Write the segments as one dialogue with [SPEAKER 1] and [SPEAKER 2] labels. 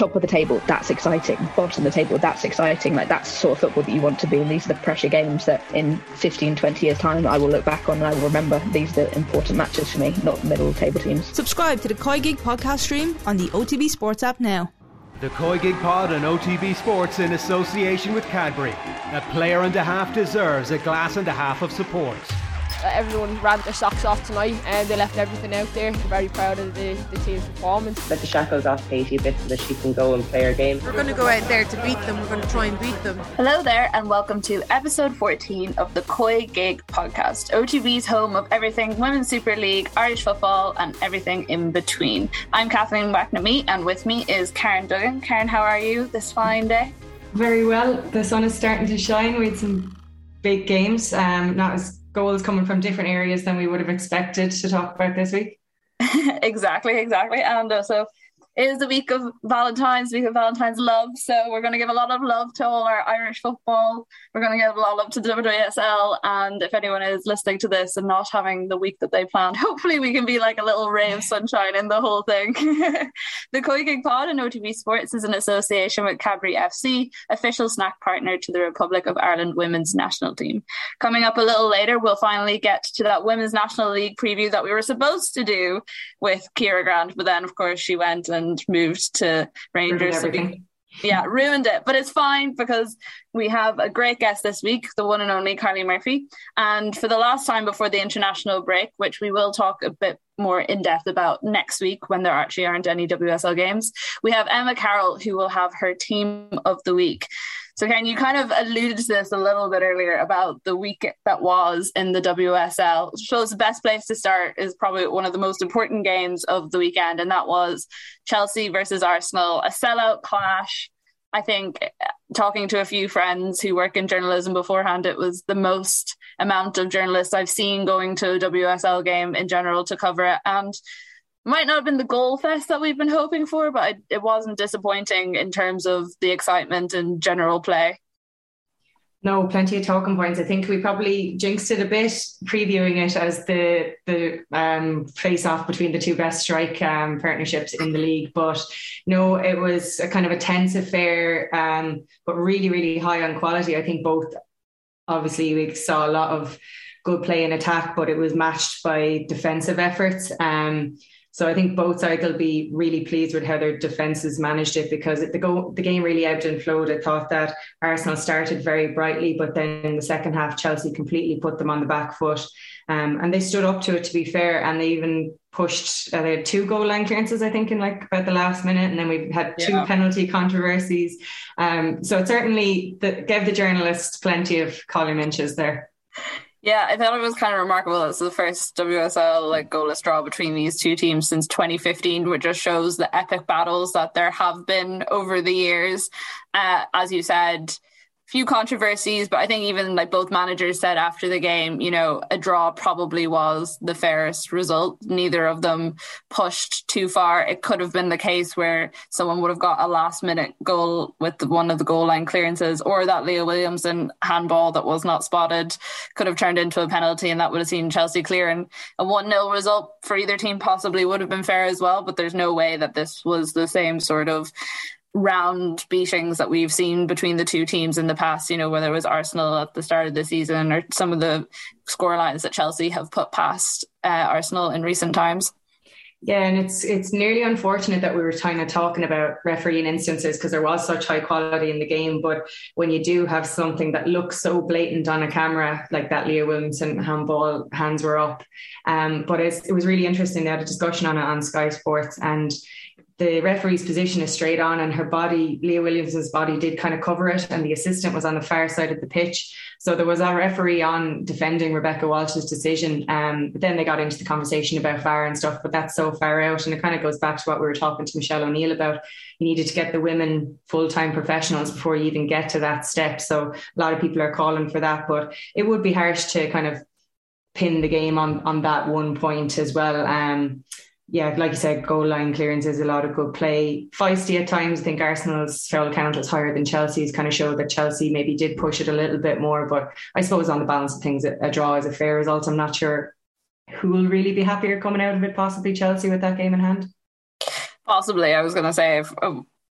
[SPEAKER 1] top of the table, that's exciting. Bottom of the table, that's exciting. Like that's the sort of football that you want to be. And these are the pressure games that in 15, 20 years' time I will look back on and I will remember these are the important matches for me, not middle table teams.
[SPEAKER 2] Subscribe to the COYGIG podcast stream on the OTB Sports app now.
[SPEAKER 3] The COYGIG Pod and OTB Sports in association with Cadbury. A player and a half deserves a glass and a half of support.
[SPEAKER 4] Uh, everyone ran their socks off tonight and they left everything out there. They're very proud of the, the team's performance.
[SPEAKER 5] Let the shackles off Katie a bit so that she can go and play her game.
[SPEAKER 6] We're going to go out there to beat them. We're going to try and beat them.
[SPEAKER 7] Hello there, and welcome to episode 14 of the COYGIG podcast, OTB's home of everything Women's Super League, Irish football, and everything in between. I'm Kathleen McNamee, and with me is Karen Duggan. Karen, how are you this fine day?
[SPEAKER 8] Very well. The sun is starting to shine. We had some big games. Um, not as goals coming from different areas than we would have expected to talk about this week.
[SPEAKER 7] exactly, exactly. And uh, so it is the week of Valentine's, week of Valentine's love. So we're going to give a lot of love to all our Irish football. We're going to give a lot of love to the WSL. And if anyone is listening to this and not having the week that they planned, hopefully we can be like a little ray of sunshine in the whole thing. the COYGIG Pod and OTB Sports is an association with Cadbury FC, official snack partner to the Republic of Ireland women's national team. Coming up a little later, we'll finally get to that women's national league preview that we were supposed to do with Kira Grant, but then of course she went and moved to Rangers. yeah, ruined it. But it's fine because we have a great guest this week, the one and only Kylie Murphy. And for the last time before the international break, which we will talk a bit more in depth about next week when there actually aren't any WSL games, we have Emma Carroll, who will have her team of the week. So, Ken, you kind of alluded to this a little bit earlier about the week that was in the WSL. So, the best place to start is probably one of the most important games of the weekend, and that was Chelsea versus Arsenal, a sellout clash. I think eh, talking to a few friends who work in journalism beforehand, it was the most amount of journalists I've seen going to a WSL game in general to cover it. And might not have been the goal fest that we've been hoping for, but it wasn't disappointing in terms of the excitement and general play.
[SPEAKER 8] No, plenty of talking points. I think we probably jinxed it a bit, previewing it as the the um, face off between the two best strike um, partnerships in the league. But no, it was a kind of a tense affair, um, but really, really high on quality. I think both. Obviously, we saw a lot of good play in attack, but it was matched by defensive efforts. Um, so I think both sides will be really pleased with how their defences managed it because the go the game really ebbed and flowed. I thought that Arsenal started very brightly, but then in the second half, Chelsea completely put them on the back foot. Um, and they stood up to it to be fair, and they even pushed. Uh, they had two goal line clearances, I think, in like about the last minute, and then we had two yeah. penalty controversies. Um, so it certainly the, gave the journalists plenty of column inches there.
[SPEAKER 7] Yeah, I thought it was kind of remarkable. This is the first WSL like goalless draw between these two teams since 2015, which just shows the epic battles that there have been over the years. Uh, as you said, few controversies, but I think even like both managers said after the game, you know, a draw probably was the fairest result. Neither of them pushed too far. It could have been the case where someone would have got a last minute goal with one of the goal line clearances, or that Leah Williamson handball that was not spotted could have turned into a penalty, and that would have seen Chelsea clear. And a 1 0 result for either team possibly would have been fair as well, but there's no way that this was the same sort of round beatings that we've seen between the two teams in the past, you know, whether it was Arsenal at the start of the season or some of the score lines that Chelsea have put past uh, Arsenal in recent times.
[SPEAKER 8] Yeah, and it's it's nearly unfortunate that we were kind of talking about refereeing instances because there was such high quality in the game. But when you do have something that looks so blatant on a camera, like that Leah Williamson handball, hands were up. Um, but it was really interesting. They had a discussion on it on Sky Sports, and the referee's position is straight on and her body, Leah Williamson's body did kind of cover it and the assistant was on the far side of the pitch. So there was a referee on defending Rebecca Welch's decision. Um, but then they got into the conversation about VAR and stuff, but that's so far out. And it kind of goes back to what we were talking to Michelle O'Neill about. You needed to get the women full-time professionals before you even get to that step. So a lot of people are calling for that, but it would be harsh to kind of pin the game on, on that one point as well. Um, yeah, like you said, goal line clearances, is a lot of good play. Feisty at times. I think Arsenal's foul count was higher than Chelsea's, kind of showed that Chelsea maybe did push it a little bit more. But I suppose on the balance of things, a draw is a fair result. I'm not sure who will really be happier coming out of it, possibly Chelsea with that game in hand.
[SPEAKER 7] Possibly. I was going to say, if,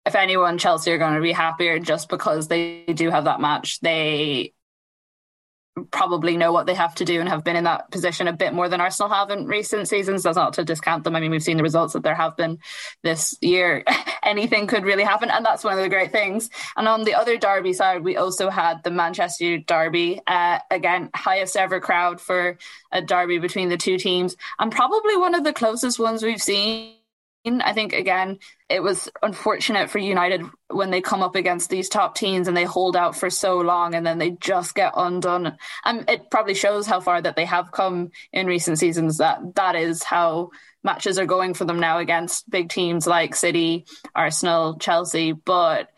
[SPEAKER 7] if anyone, Chelsea are going to be happier just because they do have that match. They probably know what they have to do and have been in that position a bit more than Arsenal have in recent seasons. That's not to discount them. I mean, we've seen the results that there have been this year. Anything could really happen, and that's one of the great things. And on the other derby side, we also had the Manchester derby. Uh, again, highest ever crowd for a derby between the two teams, and probably one of the closest ones we've seen I think again, it was unfortunate for United when they come up against these top teams and they hold out for so long and then they just get undone. And it probably shows how far that they have come in recent seasons. That that is how matches are going for them now against big teams like City, Arsenal, Chelsea. But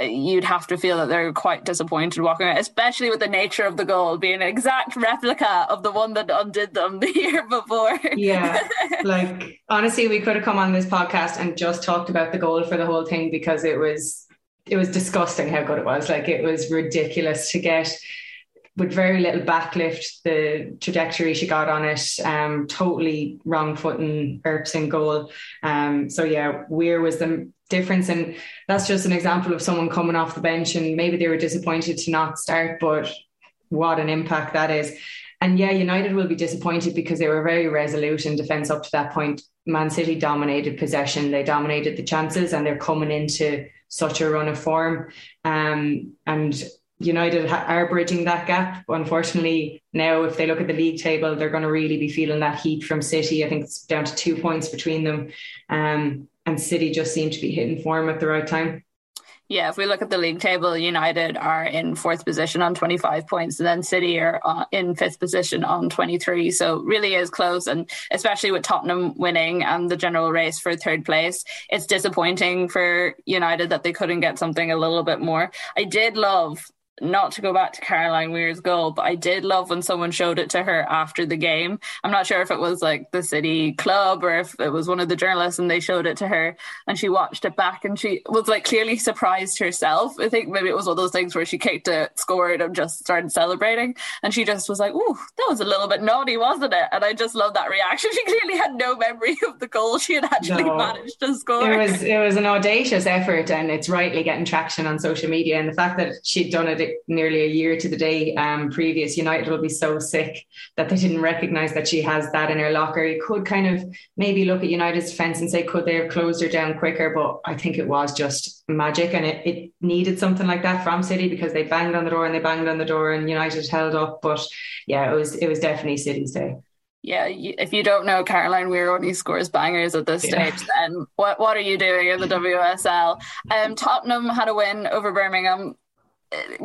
[SPEAKER 7] you'd have to feel that they're quite disappointed walking away, especially with the nature of the goal being an exact replica of the one that undid them the year before.
[SPEAKER 8] yeah. Like, honestly, we could have come on this podcast and just talked about the goal for the whole thing because it was. It was disgusting how good it was. Like it was ridiculous to get with very little backlift, the trajectory she got on it, um, totally wrong foot and Earps in goal. Um, so yeah, Weir was the difference. And that's just an example of someone coming off the bench and maybe they were disappointed to not start, but what an impact that is. And yeah, United will be disappointed because they were very resolute in defence up to that point. Man City dominated possession, they dominated the chances, and they're coming into such a run of form. Um, and United are bridging that gap. Unfortunately, now if they look at the league table, they're going to really be feeling that heat from City. I think it's down to two points between them. Um, and City just seem to be hitting form at the right time.
[SPEAKER 7] Yeah, if we look at the league table, United are in fourth position on 25 points, and then City are uh, in fifth position on 23. So really is close, and especially with Tottenham winning and the general race for third place, it's disappointing for United that they couldn't get something a little bit more. I did love not to go back to Caroline Weir's goal, but I did love when someone showed it to her after the game. I'm not sure if it was like the city club or if it was one of the journalists and they showed it to her and she watched it back and she was like clearly surprised herself. I think maybe it was one of those things where she kicked it, scored, and just started celebrating. And she just was like, Ooh, that was a little bit naughty, wasn't it? And I just love that reaction. She clearly had no memory of the goal she had actually no. managed to score.
[SPEAKER 8] It was it was an audacious effort and it's rightly getting traction on social media. And the fact that she'd done it nearly a year to the day um, previous, United will be so sick that they didn't recognise that she has that in her locker. You could kind of maybe look at United's defence and say, could they have closed her down quicker? But I think it was just magic and it, it needed something like that from City because they banged on the door and they banged on the door and United held up. But yeah, it was it was definitely City's day
[SPEAKER 7] yeah, if you don't know Caroline Weir only scores bangers at this yeah. stage, then what what are you doing in the WSL? Um, Tottenham had a win over Birmingham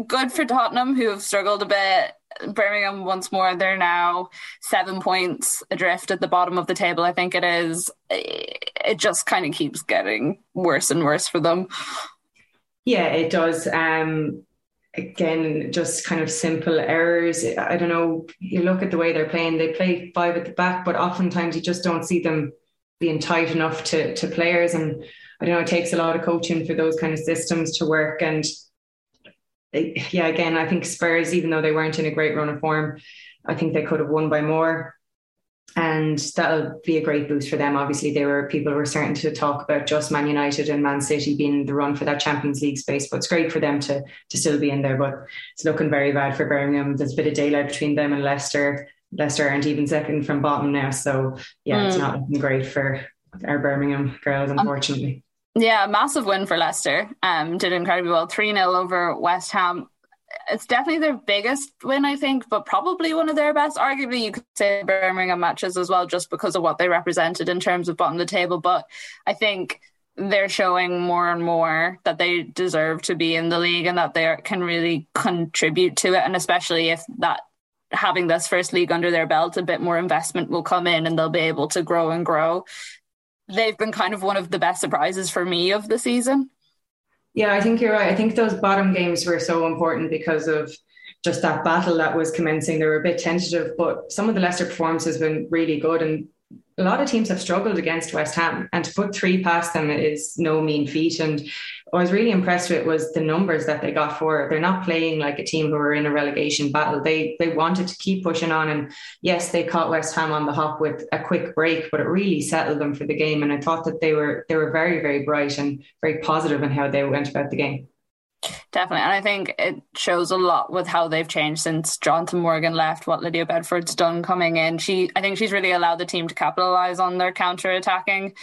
[SPEAKER 7] good for Tottenham, who have struggled a bit. Birmingham once more, they're now seven points adrift at the bottom of the table. I think it is. It just kind of keeps getting worse and worse for them.
[SPEAKER 8] Yeah, it does. Um, again, just kind of simple errors. I don't know. You look at the way they're playing. They play five at the back, but oftentimes you just don't see them being tight enough to to players. And I don't know. It takes a lot of coaching for those kind of systems to work. And yeah, again, I think Spurs, even though they weren't in a great run of form, I think they could have won by more. And that'll be a great boost for them. Obviously, they were people were starting to talk about just Man United and Man City being the run for that Champions League space, but it's great for them to to still be in there. But it's looking very bad for Birmingham. There's a bit of daylight between them and Leicester. Leicester aren't even second from bottom now. So yeah, mm. it's not looking great for our Birmingham girls, unfortunately.
[SPEAKER 7] Yeah, massive win for Leicester. Um, did incredibly well. 3 0 over West Ham. It's definitely their biggest win, I think, but probably one of their best. Arguably, you could say Birmingham matches as well, just because of what they represented in terms of bottom of the table. But I think they're showing more and more that they deserve to be in the league and that they can really contribute to it. And especially if that having this first league under their belt, a bit more investment will come in and they'll be able to grow and grow they've been kind of one of the best surprises for me of the season.
[SPEAKER 8] Yeah, I think you're right. I think those bottom games were so important because of just that battle that was commencing. They were a bit tentative, but some of the Leicester performances have been really good. And a lot of teams have struggled against West Ham, and to put three past them is no mean feat. And I was really impressed with was the numbers that they got for. They're not playing like a team who are in a relegation battle. They they wanted to keep pushing on, and yes, they caught West Ham on the hop with a quick break, but it really settled them for the game. And I thought that they were they were very very bright and very positive in how they went about the game.
[SPEAKER 7] Definitely. And I think it shows a lot with how they've changed since Jonathan Morgan left, what Lydia Bedford's done coming in. She I think she's really allowed the team to capitalize on their counter attacking,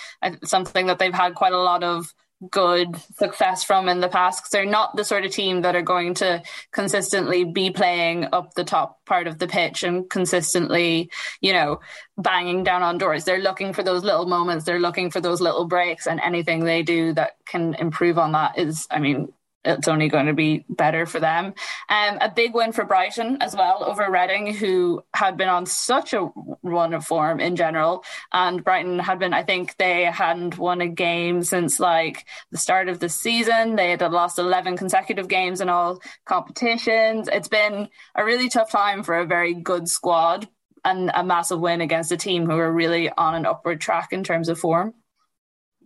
[SPEAKER 7] something that they've had quite a lot of good success from in the past because they're not the sort of team that are going to consistently be playing up the top part of the pitch and consistently, you know, banging down on doors. They're looking for those little moments, they're looking for those little breaks, and anything they do that can improve on that is, I mean, it's only going to be better for them. Um, a big win for Brighton as well over Reading, who had been on such a run of form in general. And Brighton had been, I think they hadn't won a game since like the start of the season. They had lost 11 consecutive games in all competitions. It's been a really tough time for a very good squad and a massive win against a team who are really on an upward track in terms of form.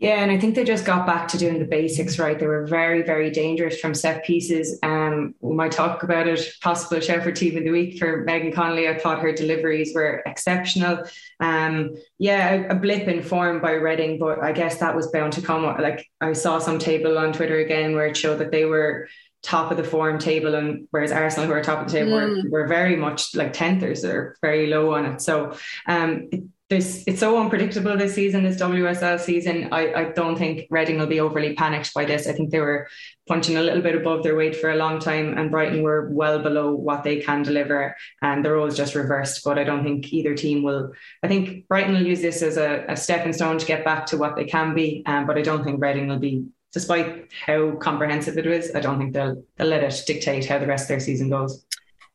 [SPEAKER 8] Yeah, and I think they just got back to doing the basics right. They were very, very dangerous from set pieces. Um, we might talk about it. Possible Sheffield team of the week for Megan Connolly. I thought her deliveries were exceptional. Um, yeah, a, blip in form by Reading, but I guess that was bound to come. Like I saw some table on Twitter again where it showed that they were top of the form table and whereas Arsenal who are top of the table mm. were, were very much like tenthers or very low on it. So um, it, there's it's so unpredictable this season, this WSL season. I, I don't think Reading will be overly panicked by this. I think they were punching a little bit above their weight for a long time, and Brighton were well below what they can deliver, and the roles just reversed. But I don't think either team will. I think Brighton will use this as a, a stepping stone to get back to what they can be, um, but I don't think Reading will be. Despite how comprehensive it is, I don't think they'll, they'll let it dictate how the rest of their season goes.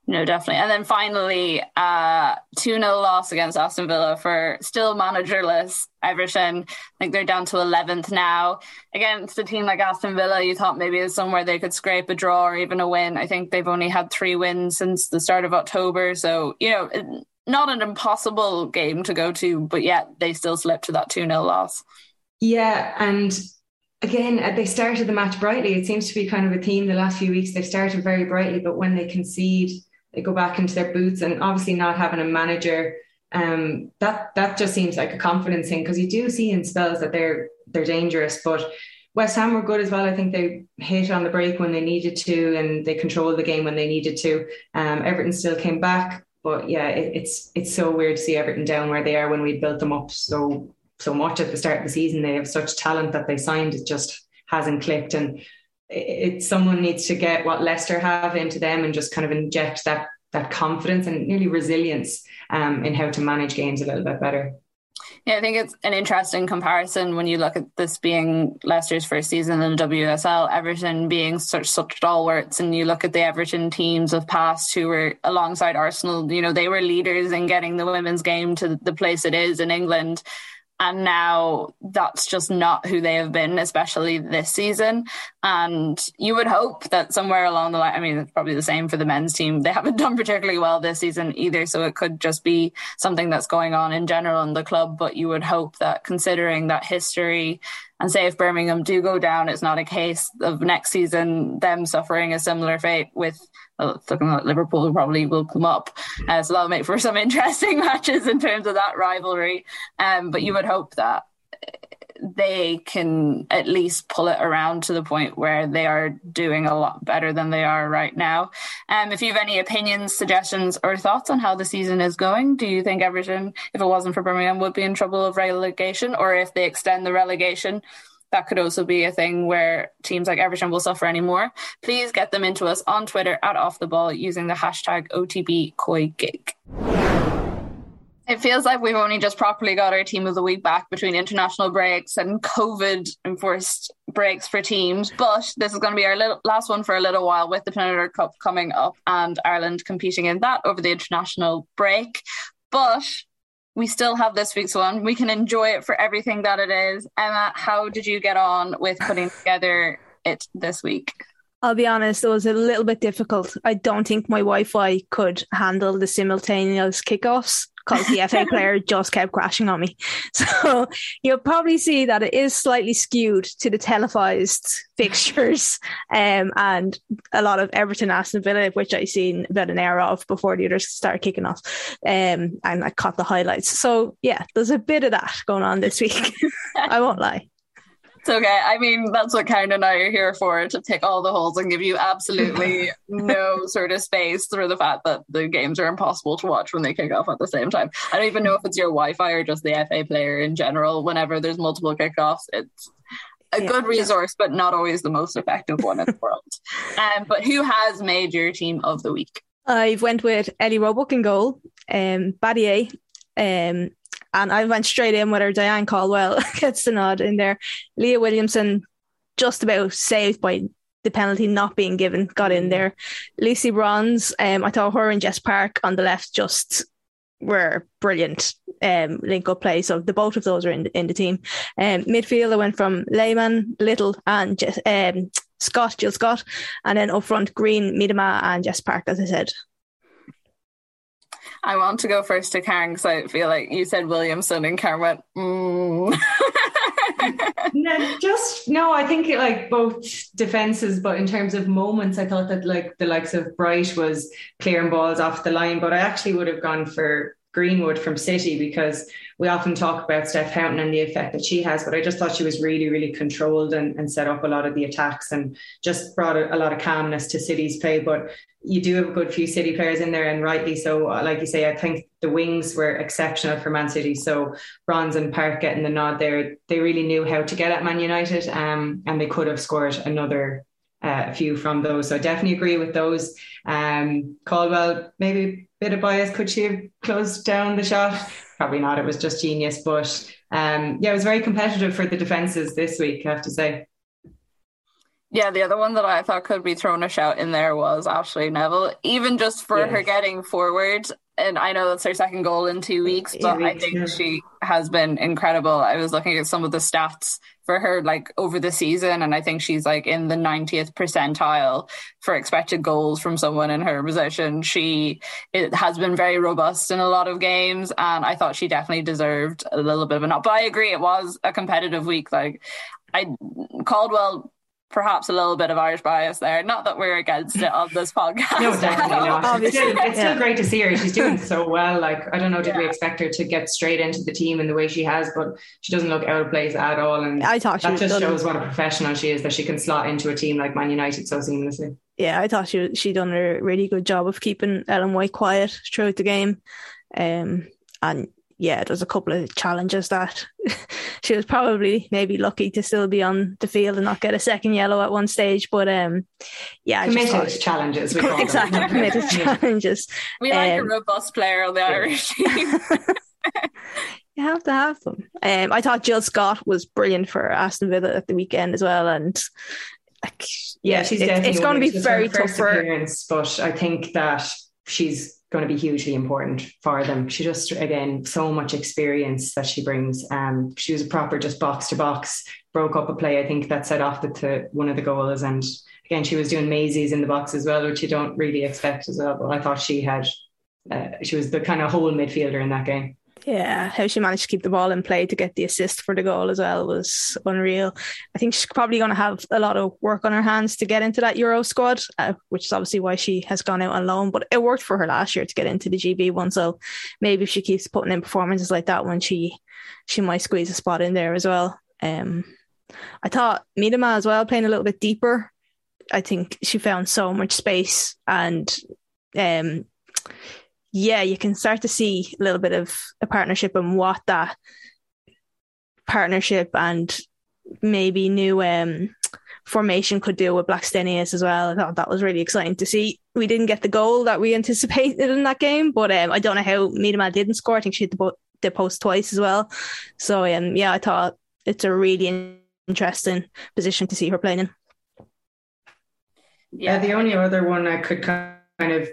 [SPEAKER 7] No, definitely. And then finally, uh, 2 0 loss against Aston Villa for still managerless Everton. I think they're down to 11th now. Against a team like Aston Villa, you thought maybe it's somewhere they could scrape a draw or even a win. I think they've only had three wins since the start of October. So, you know, not an impossible game to go to, but yet they still slipped to that 2 0 loss.
[SPEAKER 8] Yeah. And again, they started the match brightly. It seems to be kind of a theme the last few weeks. They've started very brightly, but when they concede, they go back into their boots and obviously not having a manager um, that that just seems like a confidence thing because you do see in spells that they're they're dangerous but West Ham were good as well. I think they hit on the break when they needed to, and they controlled the game when they needed to. Um, Everton still came back, but yeah, it, it's it's so weird to see Everton down where they are when we built them up so so much at the start of the season. They have such talent that they signed; it just hasn't clicked. And it, someone needs to get what Leicester have into them and just kind of inject that that confidence and nearly resilience um, in how to manage games a little bit better.
[SPEAKER 7] Yeah, I think it's an interesting comparison when you look at this being Leicester's first season in the WSL, Everton being such such stalwarts, and you look at the Everton teams of past who were alongside Arsenal. You know, they were leaders in getting the women's game to the place it is in England and now that's just not who they have been, especially this season. And you would hope that somewhere along the line, I mean, it's probably the same for the men's team. They haven't done particularly well this season either. So it could just be something that's going on in general in the club. But you would hope that considering that history and say if Birmingham do go down, it's not a case of next season them suffering a similar fate with well, Liverpool probably will come up. Uh, so that'll make for some interesting matches in terms of that rivalry. Um, but you would hope that they can at least pull it around to the point where they are doing a lot better than they are right now. Um, if you have any opinions, suggestions, or thoughts on how the season is going, do you think Everton, if it wasn't for Birmingham, would be in trouble of relegation? Or if they extend the relegation, that could also be a thing where teams like Everton will suffer anymore. Please get them into us on Twitter at off the ball using the hashtag OTB COYGIG. It feels like we've only just properly got our team of the week back between international breaks and COVID enforced breaks for teams. But this is going to be our little, last one for a little while with the Pinatar Cup coming up and Ireland competing in that over the international break. But we still have this week's one. We can enjoy it for everything that it is. Emma, how did you get on with putting together it this week?
[SPEAKER 2] I'll be honest, it was a little bit difficult. I don't think my Wi Fi could handle the simultaneous kickoffs because the FA player just kept crashing on me. So you'll probably see that it is slightly skewed to the televised fixtures um, and a lot of Everton Aston Villa, which I seen about an hour of before the others started kicking off. Um, and I caught the highlights. So yeah, there's a bit of that going on this week. I won't lie.
[SPEAKER 7] It's okay. I mean, that's what Karen and I are here for to pick all the holes and give you absolutely no sort of space through the fact that the games are impossible to watch when they kick off at the same time. I don't even know if it's your Wi Fi or just the FA player in general. Whenever there's multiple kickoffs, it's a yeah, good resource, yeah. but not always the most effective one in the world. Um, but who has made your team of the week?
[SPEAKER 2] I've went with Ellie Roebuck in goal, um, Battier, um, and I went straight in with her. Diane Caldwell gets the nod in there. Leah Williamson just about saved by the penalty not being given, got in there. Lucy Bronze, um, I thought her and Jess Park on the left just were brilliant um, link up play. So the both of those are in the, in the team. Um, midfield, I went from Lehman, Little, and Jess, um, Scott, Jill Scott, and then up front, Green, Miedema, and Jess Park, as I said.
[SPEAKER 7] I want to go first to Karen because I feel like you said Williamson and Karen went, mm.
[SPEAKER 8] no, just no. I think like both defenses, but in terms of moments, I thought that like the likes of Bright was clearing balls off the line, but I actually would have gone for Greenwood from City because we often talk about Steph Houghton and the effect that she has, but I just thought she was really, really controlled and, and set up a lot of the attacks and just brought a, a, lot of calmness to City's play. But you do have a good few City players in there, and rightly so. Like you say, I think the wings were exceptional for Man City. So Bronze and Park getting the nod there, they really knew how to get at Man United, um, and they could have scored another uh, few from those. So I definitely agree with those. Um, Caldwell, maybe a bit of bias. Could she have closed down the shot? Probably not. It was just genius. But um, yeah, it was very competitive for the defences this week, I have to say.
[SPEAKER 7] Yeah, the other one that I thought could be thrown a shout in there was Ashleigh Neville, even just for yes. her getting forward. And I know that's her second goal in two weeks, but I think yeah. she has been incredible. I was looking at some of the stats for her like over the season, and I think she's like in the 90th percentile for expected goals from someone in her position. She it has been very robust in a lot of games, and I thought she definitely deserved a little bit of a nod. But I agree, it was a competitive week. Like I Caldwell perhaps a little bit of Irish bias there. Not that we're against it on this podcast.
[SPEAKER 8] no, definitely not. It's, still, it's still great to see her. She's doing so well. Like I don't know, did yeah. we expect her to get straight into the team in the way she has? But she doesn't look out of place at all. And
[SPEAKER 2] I thought
[SPEAKER 8] that just
[SPEAKER 2] done...
[SPEAKER 8] shows what a professional she is that she can slot into a team like Man United so seamlessly.
[SPEAKER 2] Yeah, I thought she she done a really good job of keeping Ellen White quiet throughout the game. Um, and yeah, there's a couple of challenges that she was probably maybe lucky to still be on the field and not get a second yellow at one stage. But um, yeah,
[SPEAKER 8] committed thought, challenges.
[SPEAKER 2] exactly, committed challenges.
[SPEAKER 7] We like um, a robust player on the Irish team.
[SPEAKER 2] you have to have them. Um, I thought Jill Scott was brilliant for Aston Villa at the weekend as well, and like, yeah, yeah, she's it, it's going to be very tough for.
[SPEAKER 8] But I think that she's going to be hugely important for them. She just again so much experience that she brings. Um, she was a proper just box to box, broke up a play. I think that set off the to one of the goals, and again she was doing mazes in the box as well, which you don't really expect as well. But I thought she had, uh, she was the kind of whole midfielder in that game.
[SPEAKER 2] Yeah, how she managed to keep the ball in play to get the assist for the goal as well was unreal. I think she's probably going to have a lot of work on her hands to get into that Euro squad, uh, which is obviously why she has gone out on loan. But it worked for her last year to get into the GB one, so maybe if she keeps putting in performances like that, when she she might squeeze a spot in there as well. Um, I thought Miedema as well playing a little bit deeper. I think she found so much space and um yeah, you can start to see a little bit of a partnership and what that partnership and maybe new um, formation could do with Blackstenius as well. I thought that was really exciting to see. We didn't get the goal that we anticipated in that game, but um, I don't know how Miedema didn't score. I think she hit the, bo- the post twice as well. So um, yeah, I thought it's a really interesting position to see her playing in.
[SPEAKER 8] Yeah, the only other one I could kind of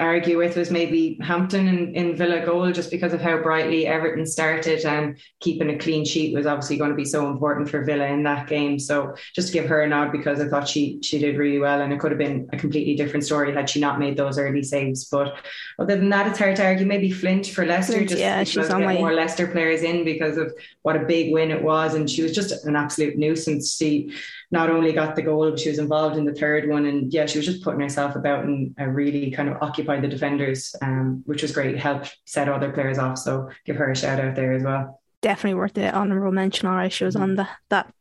[SPEAKER 8] argue with was maybe Hampton in, in Villa goal just because of how brightly Everton started and keeping a clean sheet was obviously going to be so important for Villa in that game. So just to give her a nod because I thought she she did really well and it could have been a completely different story had she not made those early saves. But other than that, it's hard to argue. Maybe Flint for Leicester,
[SPEAKER 2] Flint,
[SPEAKER 8] just
[SPEAKER 2] yeah, she's on my-
[SPEAKER 8] more Leicester players in because of what a big win it was, and she was just an absolute nuisance. She not only got the goal, but she was involved in the third one, and yeah, she was just putting herself about and uh, really kind of occupied the defenders, um, which was great. Helped set other players off, so give her a shout out there as well.
[SPEAKER 2] Definitely worth the honourable mention. All right, she was on the that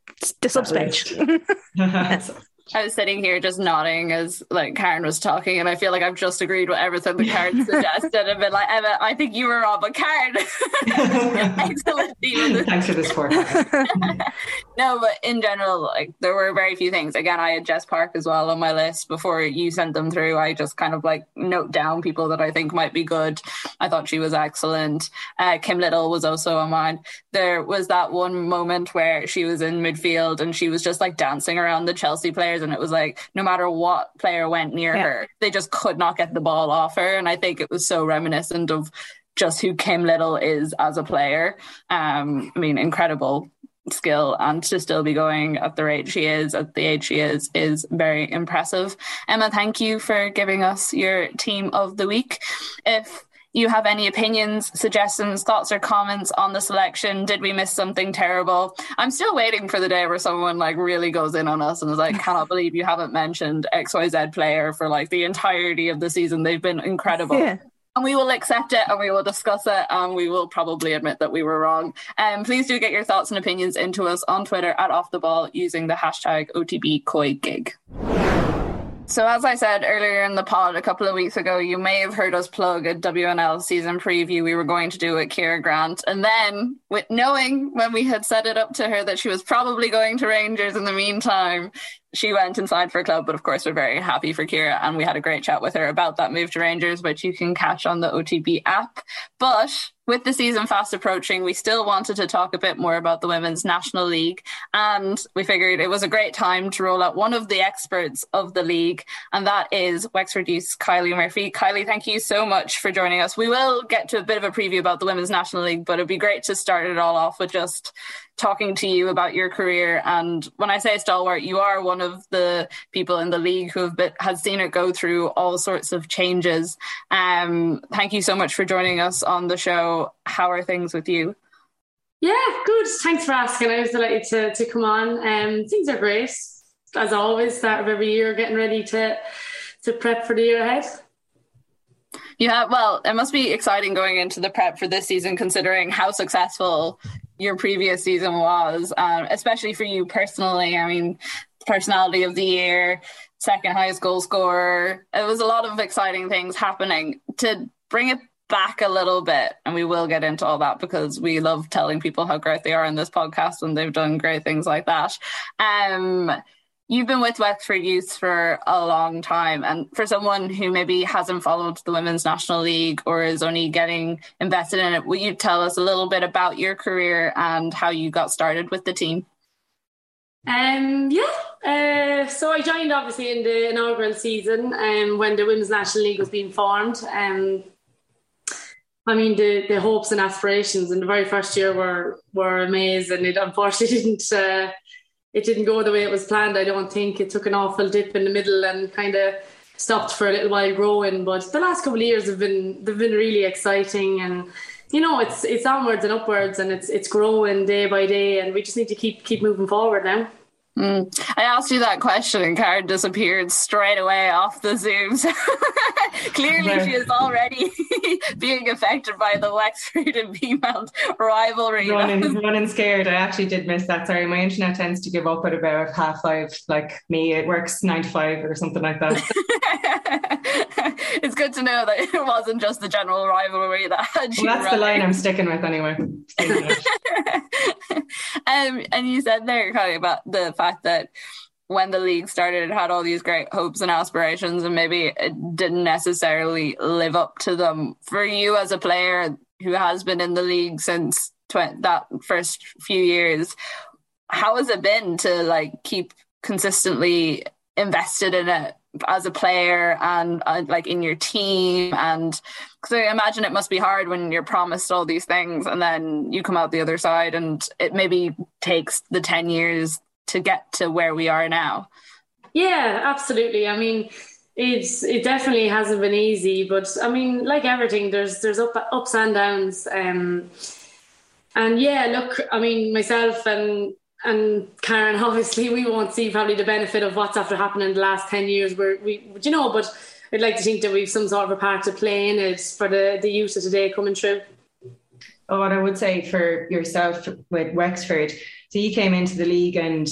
[SPEAKER 2] the subs bench.
[SPEAKER 7] I was sitting here just nodding as like Karen was talking, and I feel like I've just agreed with everything that Karen suggested and been like, Emma, I think you were wrong, but Karen, excellent.
[SPEAKER 8] Thanks for the support.
[SPEAKER 7] no, but in general, like there were very few things. Again, I had Jess Park as well on my list before you sent them through. I just kind of like note down people that I think might be good. I thought she was excellent. Uh, Kim Little was also on mine. There was that one moment where she was in midfield and she was just like dancing around the Chelsea players, and it was like no matter what player went near
[SPEAKER 2] Yeah.
[SPEAKER 7] her, they just could not get the ball off her. And I think it was so reminiscent of just who Kim Little is as a player. Um, I mean, incredible skill and to still be going at the rate she is at the age she is is very impressive emma thank you for giving us your team of the week if you have any opinions suggestions thoughts or comments on the selection did we miss something terrible i'm still waiting for the day where someone like really goes in on us and is like cannot believe you haven't mentioned xyz player for like the entirety of the season they've been incredible
[SPEAKER 2] Yeah.
[SPEAKER 7] and we will accept it and we will discuss it and we will probably admit that we were wrong. Um, please do get your thoughts and opinions into us on Twitter at off the ball using the hashtag OTB COYGIG. So, as I said earlier in the pod a couple of weeks ago, you may have heard us plug a WNL season preview we were going to do with Kira Grant. And then, with knowing when we had set it up to her that she was probably going to Rangers in the meantime, she went and signed for a club. But of course, we're very happy for Kira. And we had a great chat with her about that move to Rangers, which you can catch on the OTB app. But with the season fast approaching, we still wanted to talk a bit more about the Women's National League. And we figured it was a great time to roll out one of the experts of the league, and that is Wexford Youth's Kylie Murphy. Kylie, thank you so much for joining us. We will get to a bit of a preview about the Women's National League, but it'd be great to start it all off with just talking to you about your career. And when I say stalwart, you are one of the people in the league who have been, has seen it go through all sorts of changes. Um, thank you so much for joining us on the show. How are things with you?
[SPEAKER 9] Yeah, good. Thanks for asking. I was delighted to, to come on. Um, things are great. As always, start of every year, getting ready to to prep for the year ahead.
[SPEAKER 7] Yeah, well, it must be exciting going into the prep for this season, considering how successful your previous season was, um, especially for you personally. I mean, personality of the year, second highest goal scorer. It was a lot of exciting things happening. To bring it back a little bit, and we will get into all that because we love telling people how great they are in this podcast and they've done great things like that. Um, You've been with Wexford Youth for a long time, and for someone who maybe hasn't followed the Women's National League or is only getting invested in it, will you tell us a little bit about your career and how you got started with the team?
[SPEAKER 9] Um, yeah, uh, so I joined obviously in the inaugural season um, when the Women's National League was being formed. Um, I mean, the, the hopes and aspirations in the very first year were were amazing. And it unfortunately didn't uh, it didn't go the way it was planned. I don't think it took an awful dip in the middle and kind of stopped for a little while growing. But the last couple of years have been they've been really exciting and. You know, it's it's onwards and upwards, and it's it's growing day by day, and we just need to keep keep moving forward now.
[SPEAKER 7] Mm. I asked you that question, and Karen disappeared straight away off the Zooms. Clearly, she is already being affected by the Wexford and Peamount rivalry.
[SPEAKER 8] Running, running scared. I actually did miss that. Sorry, my internet tends to give up at about half five. Like me, it works nine to five or something like that.
[SPEAKER 7] it's good to know that it wasn't just the general rivalry that had you.
[SPEAKER 8] Well, that's
[SPEAKER 7] running.
[SPEAKER 8] the line I'm sticking with anyway.
[SPEAKER 7] um, and you said there, Kylie, about the fact that when the league started, it had all these great hopes and aspirations, and maybe it didn't necessarily live up to them. For you as a player who has been in the league since tw- that first few years, how has it been to like keep consistently invested in it as a player and uh, like in your team and because I imagine it must be hard when you're promised all these things and then you come out the other side and it maybe takes the 10 years to get to where we are now.
[SPEAKER 9] Yeah, absolutely. I mean, it's it definitely hasn't been easy, but I mean, like everything, there's there's up, ups and downs. Um, and yeah, look, I mean, myself and and Karen, obviously, we won't see probably the benefit of what's after happening in the last ten years. Where we, you know, but I'd like to think that we've some sort of a part to play in it for the the youth of today coming through.
[SPEAKER 8] Oh, and I would say for yourself with Wexford, so you came into the league and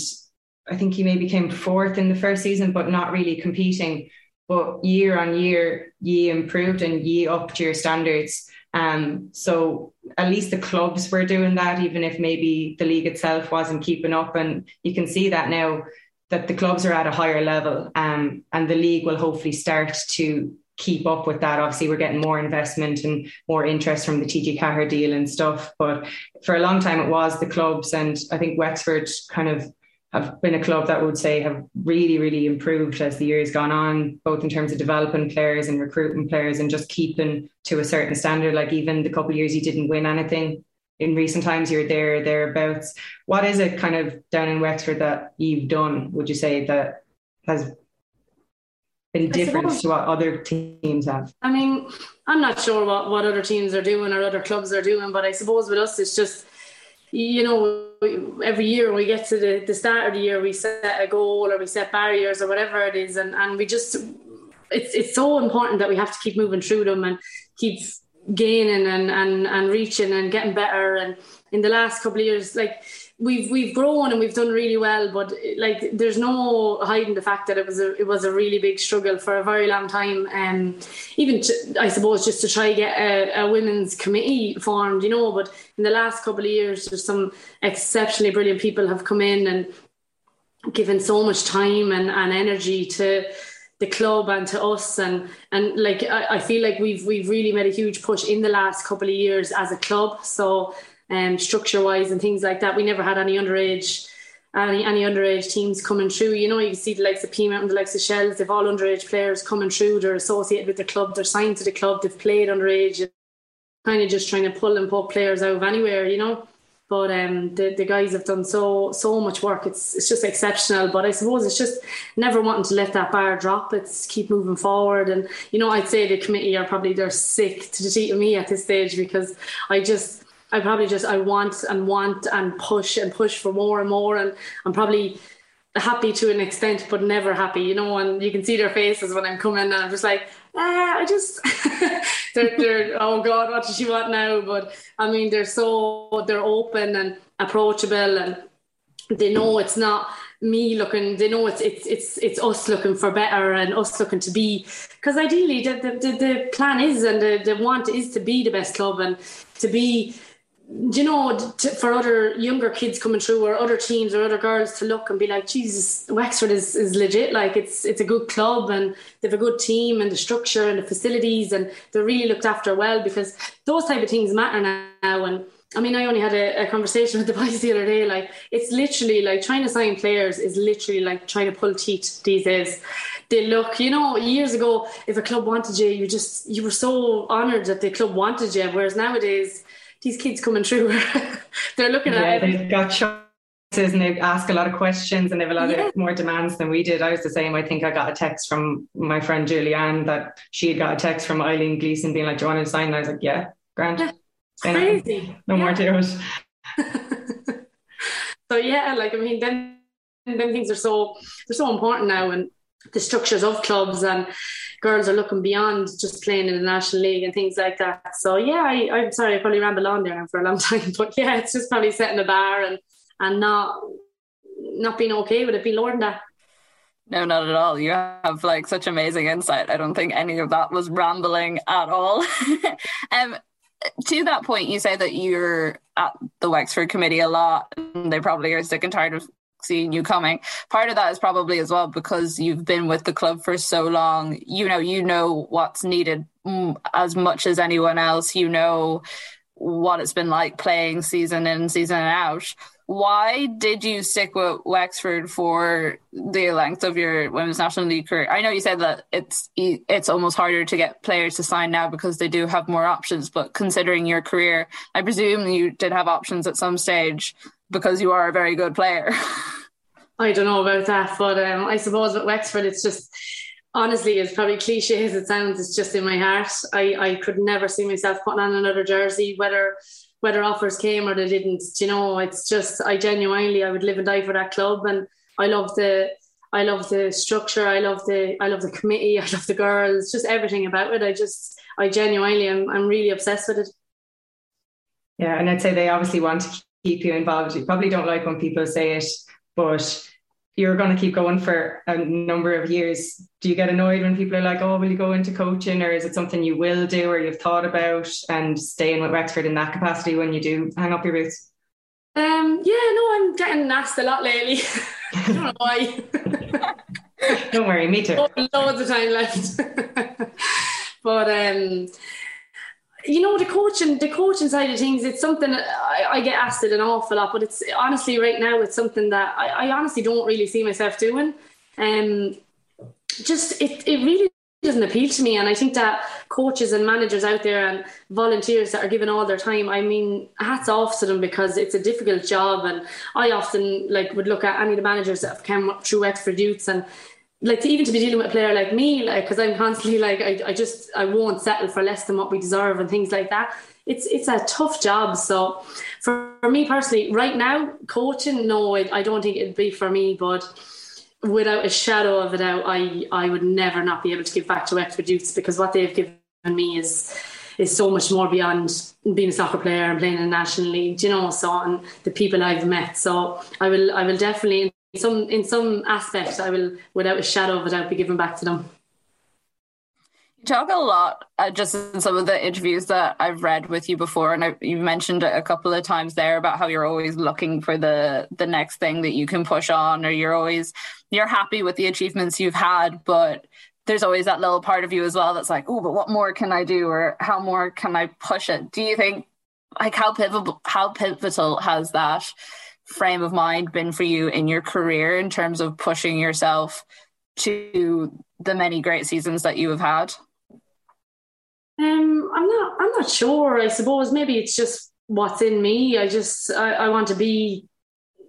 [SPEAKER 8] I think you maybe came fourth in the first season, but not really competing. But year on year, you improved and you upped your standards. Um, so at least the clubs were doing that, even if maybe the league itself wasn't keeping up. And you can see that now that the clubs are at a higher level, um, and the league will hopefully start to keep up with that. Obviously, we're getting more investment and more interest from the TG Ceathair deal and stuff. But for a long time, it was the clubs, and I think Wexford kind of have been a club that would say have really, really improved as the years gone on, both in terms of developing players and recruiting players and just keeping to a certain standard. Like even the couple years you didn't win anything in recent times, you're there, thereabouts. What is it kind of down in Wexford that you've done, would you say, that has been different to what other teams have?
[SPEAKER 9] I mean, I'm not sure what, what other teams are doing or other clubs are doing, but I suppose with us, it's just you know, every year when we get to the, the start of the year, we set a goal or we set barriers or whatever it is, and, and we just it's it's so important that we have to keep moving through them and keep gaining and, and, and reaching and getting better. And in the last couple of years, like we've we've grown and we've done really well, but like there's no hiding the fact that it was a it was a really big struggle for a very long time. And um, even to, I suppose just to try get a, a, women's committee formed, you know. But in the last couple of years, there's some exceptionally brilliant people have come in and given so much time and, and energy to the club and to us and and like I, I feel like we've we've really made a huge push in the last couple of years as a club. So um, structure wise and things like that. We never had any underage any any underage teams coming through. You know, you see the likes of Peamount and the likes of Shels, they've all underage players coming through, they're associated with the club, they're signed to the club, they've played underage, kind of just trying to pull and pull players out of anywhere, you know. But um, the, the guys have done so so much work. It's it's just exceptional. But I suppose it's just never wanting to let that bar drop. It's keep moving forward. And you know, I'd say the committee are probably they're sick to the teeth of me at this stage because I just I probably just I want and want and push and push for more and more. And I'm probably happy to an extent but never happy you know and you can see their faces when I'm coming and I'm just like ah, I just they're, they're oh god what does she want now? But I mean they're so they're open and approachable and they know it's not me looking they know it's it's it's it's us looking for better and us looking to be. Because ideally the, the, the plan is and the, the want is to be the best club and to be you know, to, for other younger kids coming through or other teams or other girls to look and be like, Jesus, Wexford is, is legit. Like it's it's a good club and they have a good team and the structure and the facilities and they're really looked after well because those type of things matter now. And I mean, I only had a, a conversation with the boys the other day. Like it's literally like trying to sign players is literally like trying to pull teeth these days. They look, you know, years ago, if a club wanted you, you just you were so honoured that the club wanted you. Whereas nowadays these kids coming through, they're looking
[SPEAKER 8] yeah,
[SPEAKER 9] at
[SPEAKER 8] it. They've got choices and they ask a lot of questions and they have a lot yeah. of more demands than we did. I was the same. I think I got a text from my friend Julianne that she had got a text from Eileen Gleeson being like, Do you want to sign? And I was like, Yeah, grand. Yeah.
[SPEAKER 9] Crazy.
[SPEAKER 8] No, no more to it.
[SPEAKER 9] so yeah, like I mean, then then things are so they're so important now and the structures of clubs and girls are looking beyond just playing in the national league and things like that. So yeah, I, I'm sorry, I probably rambled on there for a long time, but yeah, it's just probably setting a bar and and not not being okay with it, being lower than that.
[SPEAKER 7] No, not at all. You have like such amazing insight. I don't think any of that was rambling at all. um, to that point, you say that you're at the Wexford committee a lot. And they probably are sick and tired of seeing you coming. Part of that is probably as well because you've been with the club for so long. You know, you know what's needed mm, as much as anyone else. You know what it's been like playing season in, season out. why did you stick with Wexford for the length of your women's national league career? I know you said that it's it's almost harder to get players to sign now because they do have more options. But considering your career, I presume you did have options at some stage because you are a very good player.
[SPEAKER 9] I don't know about that, but um, I suppose with Wexford, it's just honestly, as probably cliche as it sounds, it's just in my heart. I, I could never see myself putting on another jersey, whether whether offers came or they didn't. You know, it's just I genuinely I would live and die for that club, and I love the I love the structure. I love the I love the committee. I love the girls. Just everything about it. I just I genuinely am I'm really obsessed with it.
[SPEAKER 8] Yeah, and I'd say they obviously want to keep you involved. You probably don't like when people say it, but you're going to keep going for a number of years. Do you get annoyed when people are like, "Oh, will you go into coaching?" Or is it something you will do, or you've thought about, and staying with Wexford in that capacity when you do hang up your boots?
[SPEAKER 9] Um, yeah, no, I'm getting asked a lot lately. I don't know why.
[SPEAKER 8] don't worry, me too.
[SPEAKER 9] Loads of time left. but um, you know the coaching the coaching side of things it's something I, I, get asked it an awful lot but it's honestly right now it's something that I, I honestly don't really see myself doing. Um just it, it really doesn't appeal to me and I think that coaches and managers out there and volunteers that are giving all their time I mean hats off to them because it's a difficult job and I often like would look at any of the managers that have come through Wexford Youths and like to even to be dealing with a player like me, like because I'm constantly like I, I just I won't settle for less than what we deserve and things like that. It's it's a tough job. So for, for me personally, right now, coaching, no, I, I don't think it'd be for me. But without a shadow of a doubt, I I would never not be able to give back to Wexford Youths because what they've given me is is so much more beyond being a soccer player and playing in the national league, you know. So and the people I've met, so I will I will definitely some in some aspects I will without a shadow of a doubt be given back to them.
[SPEAKER 7] You talk a lot uh, just in some of the interviews that I've read with you before, and I, you mentioned it a couple of times there about how you're always looking for the the next thing that you can push on, or you're always you're happy with the achievements you've had, but there's always that little part of you as well that's like, oh, but what more can I do, or how more can I push it? Do you think like how pivotal how pivotal has that? Frame of mind been for you in your career in terms of pushing yourself to the many great seasons that you have had?
[SPEAKER 9] Um, I'm not. I'm not sure. I suppose maybe it's just what's in me. I just I, I want to be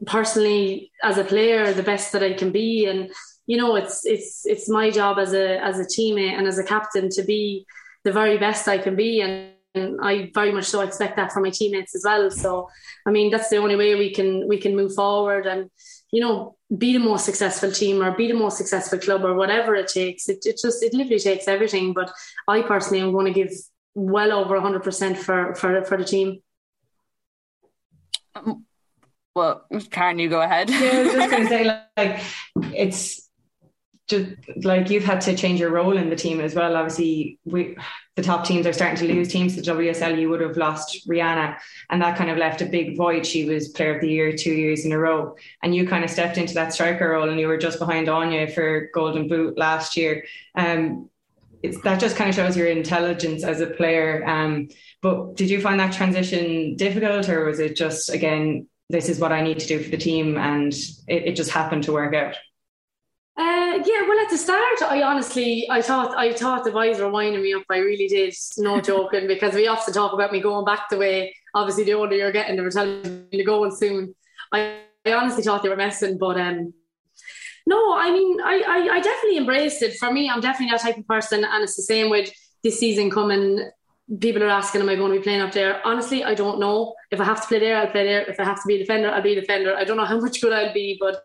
[SPEAKER 9] personally as a player the best that I can be, and you know it's it's it's my job as a as a teammate and as a captain to be the very best I can be, and and I very much so expect that from my teammates as well. So, I mean, that's the only way we can we can move forward and you know be the most successful team or be the most successful club or whatever it takes. It, it just it literally takes everything. But I personally am going to give well over hundred percent for for for the team.
[SPEAKER 7] Um, well, Karen, you go ahead.
[SPEAKER 8] yeah, I was just going to say like it's just like you've had to change your role in the team as well. Obviously, we the top teams are starting to lose teams The WSL. You would have lost Rianna, and that kind of left a big void. She was Player of the Year two years in a row, and you kind of stepped into that striker role, and you were just behind Anya for Golden Boot last year. Um, it's that just kind of shows your intelligence as a player. Um, but did you find that transition difficult, or was it just again, this is what I need to do for the team, and it, it just happened to work out?
[SPEAKER 9] Uh, yeah, well, at the start, I honestly, I thought, I thought the boys were winding me up. I really did, no joking, because we often talk about me going back the way. Obviously, the older you're getting, they were telling me you're going soon. I, I honestly thought they were messing, but um, no, I mean, I, I, I definitely embraced it. For me, I'm definitely that type of person, and it's the same with this season coming. People are asking, "Am I going to be playing up there?" Honestly, I don't know. If I have to play there, I'll play there. If I have to be a defender, I'll be a defender. I don't know how much good I'll be, but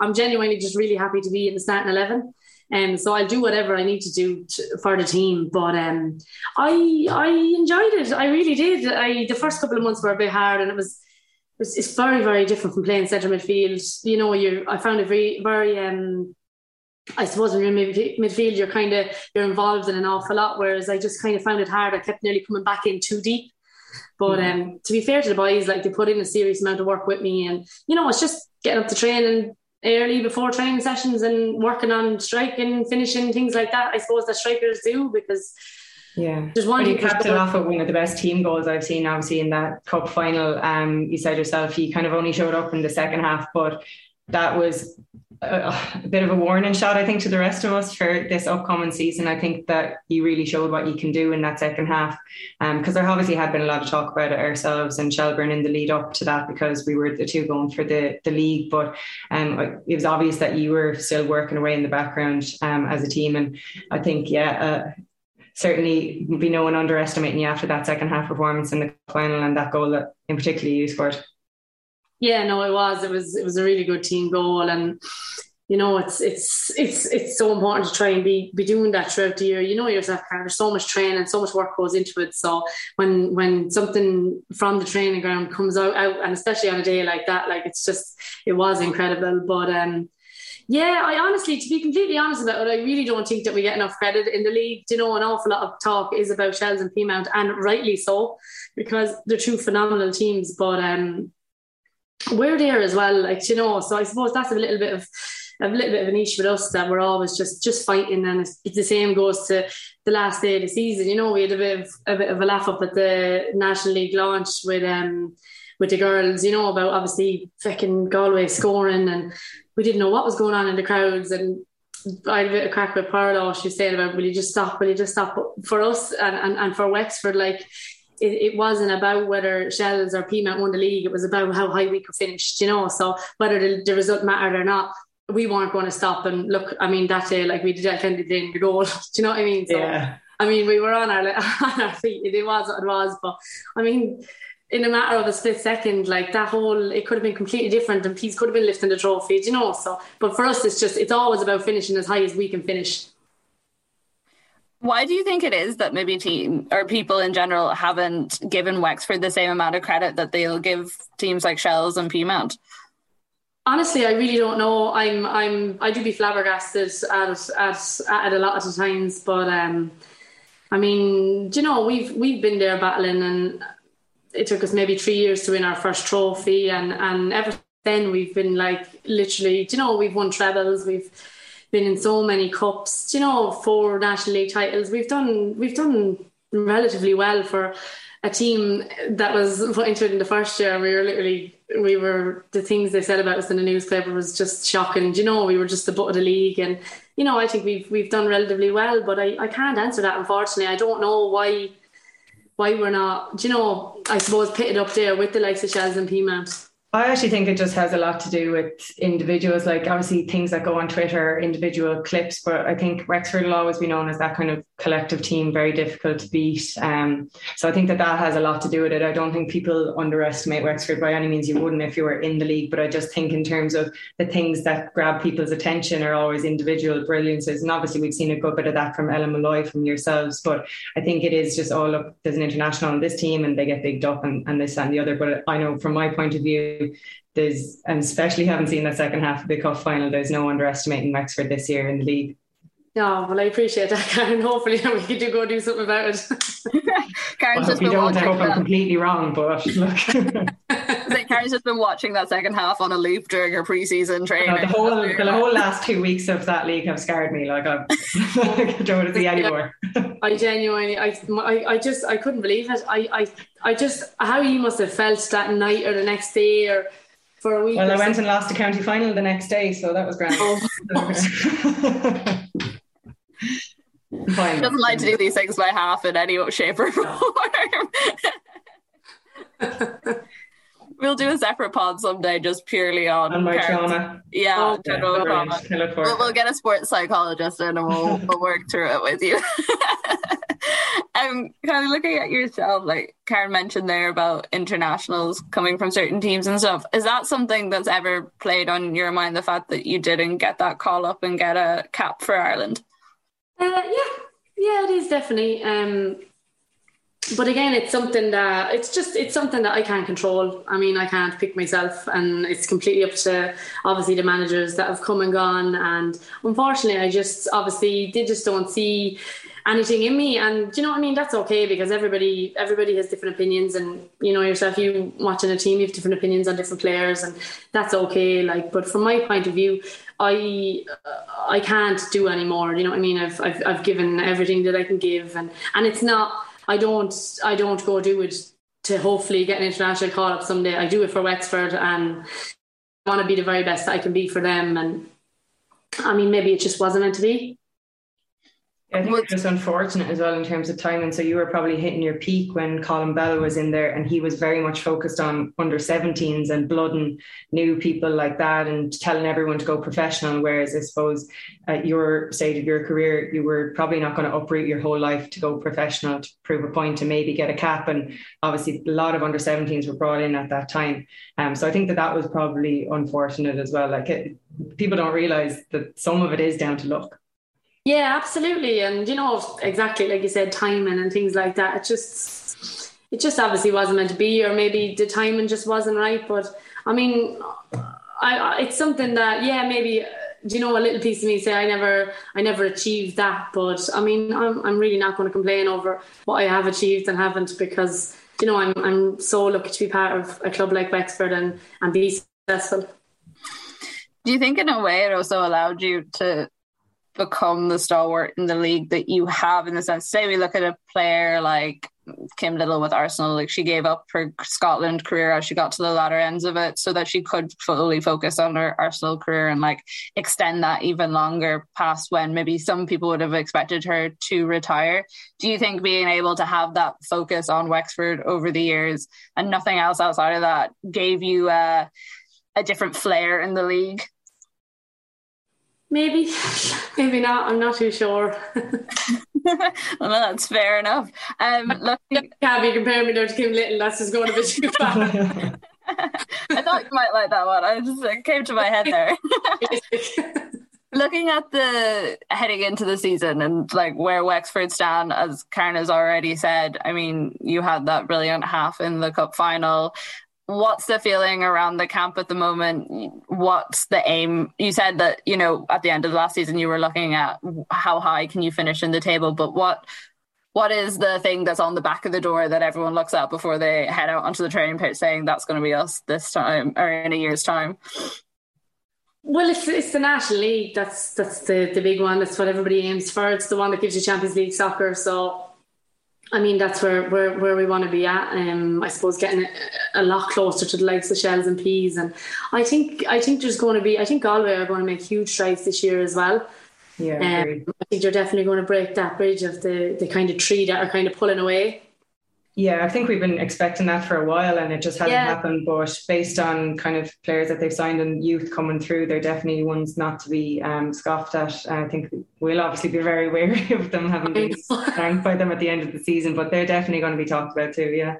[SPEAKER 9] I'm genuinely just really happy to be in the starting eleven. And um, so I'll do whatever I need to do to, for the team. But um, I I enjoyed it. I really did. I the first couple of months were a bit hard, and it was it's, it's very very different from playing centre midfield. You know, you I found it very very um. I suppose when you're in midfield, you're kind of you're involved in an awful lot. Whereas I just kind of found it hard. I kept nearly coming back in too deep. But mm. um, to be fair to the boys, like they put in a serious amount of work with me, and you know, it's just getting up to training, early before training sessions and working on striking, finishing, things like that. I suppose that strikers do because
[SPEAKER 8] Yeah, there's one. You capped it off with one of the best team goals I've seen. Obviously, in that cup final, um, you said yourself he kind of only showed up in the second half, but that was a, a, bit of a warning shot, I think, to the rest of us for this upcoming season. I think that you really showed what you can do in that second half, because um, there obviously had been a lot of talk about it ourselves and Shelbourne in the lead up to that because we were the two going for the the league. But um, it was obvious that you were still working away in the background um, as a team, and I think, yeah. Uh, certainly be no one underestimating you after that second half performance in the final and that goal that in particular you scored.
[SPEAKER 9] Yeah, no, it was. It was. It was a really good team goal, and you know, it's it's it's it's so important to try and be be doing that throughout the year. You know yourself. There's so much training, so much work goes into it. So when when something from the training ground comes out, out and especially on a day like that, like it's just it was incredible. But um, yeah, I honestly, to be completely honest about it, I really don't think that we get enough credit in the league. Do you know, an awful lot of talk is about Shels and Peamount, and rightly so, because they're two phenomenal teams. But um, we're there as well, like you know. So I suppose that's a little bit of a little bit of an issue with us that we're always just just fighting, and it's, it's, the same goes to the last day of the season. You know, we had a bit of a bit of a laugh up at the National League launch with um with the girls. You know about obviously fucking Galway scoring, and we didn't know what was going on in the crowds, and I had a bit of a crack with Parlow. She was saying about, will you just stop? Will you just stop? For us and, and, and for Wexford, like it, it, wasn't about whether Shels or Peamount won the league. It was about how high we could finish, you know. So whether the, the result mattered or not, we weren't going to stop. And look, I mean, that day, like we defended in the goal. Do you know what I mean?
[SPEAKER 8] So, yeah.
[SPEAKER 9] I mean, we were on our on our feet. It was what it was. But I mean, in a matter of a split second, like that whole, it could have been completely different, and Peas could have been lifting the trophy. you know? So, but for us, it's just it's always about finishing as high as we can finish.
[SPEAKER 7] Why do you think it is that maybe team or people in general haven't given Wexford the same amount of credit that they'll give teams like Shels and Peamount?
[SPEAKER 9] Honestly, I really don't know. I'm I'm I do be flabbergasted at at at a lot of times, but um, I mean, you know, we've we've been there battling, and it took us maybe three years to win our first trophy, and and ever then we've been like literally, you know, we've won trebles, we've been in so many cups, you know, four national league titles. We've done we've done relatively well for a team that was put into it in the first year. We were literally we were the things they said about us in the newspaper was just shocking. you know, we were just the butt of the league and you know, I think we've we've done relatively well, but I, I can't answer that unfortunately. I don't know why why we're not, you know, I suppose pitted up there with the likes of Shels and Peamount.
[SPEAKER 8] I actually think it just has a lot to do with individuals, like obviously things that go on Twitter, individual clips. But I think Wexford will always be known as that kind of collective team, very difficult to beat. Um, so I think that that has a lot to do with it. I don't think people underestimate Wexford by any means. You wouldn't if you were in the league. But I just think in terms of the things that grab people's attention are always individual brilliances. And obviously we've seen a good bit of that from Ellen Molloy, from yourselves. But I think it is just, oh, look, there's an international on this team and they get bigged up and, and this and the other. But I know from my point of view, there's and especially having seen the second half of the cup final, there's no underestimating Wexford this year in the league.
[SPEAKER 9] No, well, I appreciate that, Karen. Hopefully, we can do go do something about it.
[SPEAKER 7] Karen's well, just been
[SPEAKER 8] don't, I hope I'm completely wrong, but look.
[SPEAKER 7] Karen's just been watching that second half on a loop during her preseason training.
[SPEAKER 8] No, the whole the whole last two weeks of that league have scared me. Like I'm, I don't want to see anymore.
[SPEAKER 9] I genuinely, I, I, I just, I couldn't believe it. I, I, I just, how you must have felt that night or the next day or for a week.
[SPEAKER 8] Well, I went and lost the county final the next day, so that was grand. Oh.
[SPEAKER 7] Fine. Doesn't like to do these things by half in any shape or form. We'll do a separate pod someday, just purely on,
[SPEAKER 8] on my trauma.
[SPEAKER 7] Yeah, oh, general yeah, trauma. We'll, we'll, get a sports psychologist in and we'll, we'll work through it with you. I'm kind of looking at yourself, like Karen mentioned there about internationals coming from certain teams and stuff. Is that something that's ever played on your mind? The fact that you didn't get that call up and get a cap for Ireland?
[SPEAKER 9] Uh, yeah, yeah, it is definitely. Um, but again, it's something that it's just it's something that I can't control. I mean, I can't pick myself, and it's completely up to obviously the managers that have come and gone. And unfortunately, I just obviously they just don't see anything in me. And you know what I mean? That's okay because everybody everybody has different opinions, and you know yourself. You watching a team, you have different opinions on different players, and that's okay. Like, but from my point of view, I I can't do anymore. You know what I mean? I've I've I've given everything that I can give, and and it's not. I don't I don't go do it to hopefully get an international call up someday. I do it for Wexford and I want to be the very best I can be for them. And I mean, maybe it just wasn't meant to be.
[SPEAKER 8] I think it was unfortunate as well in terms of timing. And so you were probably hitting your peak when Colin Bell was in there, and he was very much focused on under 17s and blooding new people like that and telling everyone to go professional. Whereas I suppose at your stage of your career, you were probably not going to uproot your whole life to go professional to prove a point to maybe get a cap. And obviously, a lot of under 17s were brought in at that time. Um, so I think that that was probably unfortunate as well. Like it, people don't realize that some of it is down to luck.
[SPEAKER 9] Yeah, absolutely. And you know, exactly like you said, timing and things like that. It just it just obviously wasn't meant to be, or maybe the timing just wasn't right. But I mean, I, it's something that yeah, maybe uh, do you know a little piece of me say I never I never achieved that. But I mean, I'm I'm really not going to complain over what I have achieved and haven't because you know I'm I'm so lucky to be part of a club like Wexford and and be successful.
[SPEAKER 7] Do you think in a way it also allowed you to become the stalwart in the league that you have in the sense say we look at a player like Kim Little with Arsenal like she gave up her Scotland career as she got to the latter ends of it so that she could fully focus on her Arsenal career and like extend that even longer past when maybe some people would have expected her to retire. Do you think being able to have that focus on Wexford over the years and nothing else outside of that gave you uh, a different flair in the league
[SPEAKER 9] Maybe, maybe not. I'm not too sure.
[SPEAKER 7] well, that's fair enough. Um,
[SPEAKER 9] look, can't be comparing me to Kim Little. That's just going a bit too far.
[SPEAKER 7] I thought you might like that one. I just it came to my head there. Looking at the heading into the season and like where Wexford stand, as Karen has already said, I mean, you had that brilliant half in the cup final what's the feeling around the camp at the moment? What's the aim? You said that, you know, at the end of the last season, you were looking at how high can you finish in the table, but what what is the thing that's on the back of the door that everyone looks at before they head out onto the training pitch saying that's going to be us this time or in a year's time?
[SPEAKER 9] Well, it's, it's the National League. That's that's the, the big one. That's what everybody aims for. It's the one that gives you Champions League soccer. So I mean, that's where where, where we want to be at. Um, I suppose getting a, a lot closer to the likes of Shels and peas, and I think I think there's going to be. I think Galway are going to make huge strides this year as well.
[SPEAKER 8] Yeah, um,
[SPEAKER 9] I think they're definitely going to break that bridge of the the kind of tree that are kind of pulling away.
[SPEAKER 8] Yeah, I think we've been expecting that for a while and it just hasn't yeah. happened. But based on kind of players that they've signed and youth coming through, they're definitely ones not to be um, scoffed at. And I think we'll obviously be very wary of them having been ranked by them at the end of the season, but they're definitely going to be talked about too. Yeah.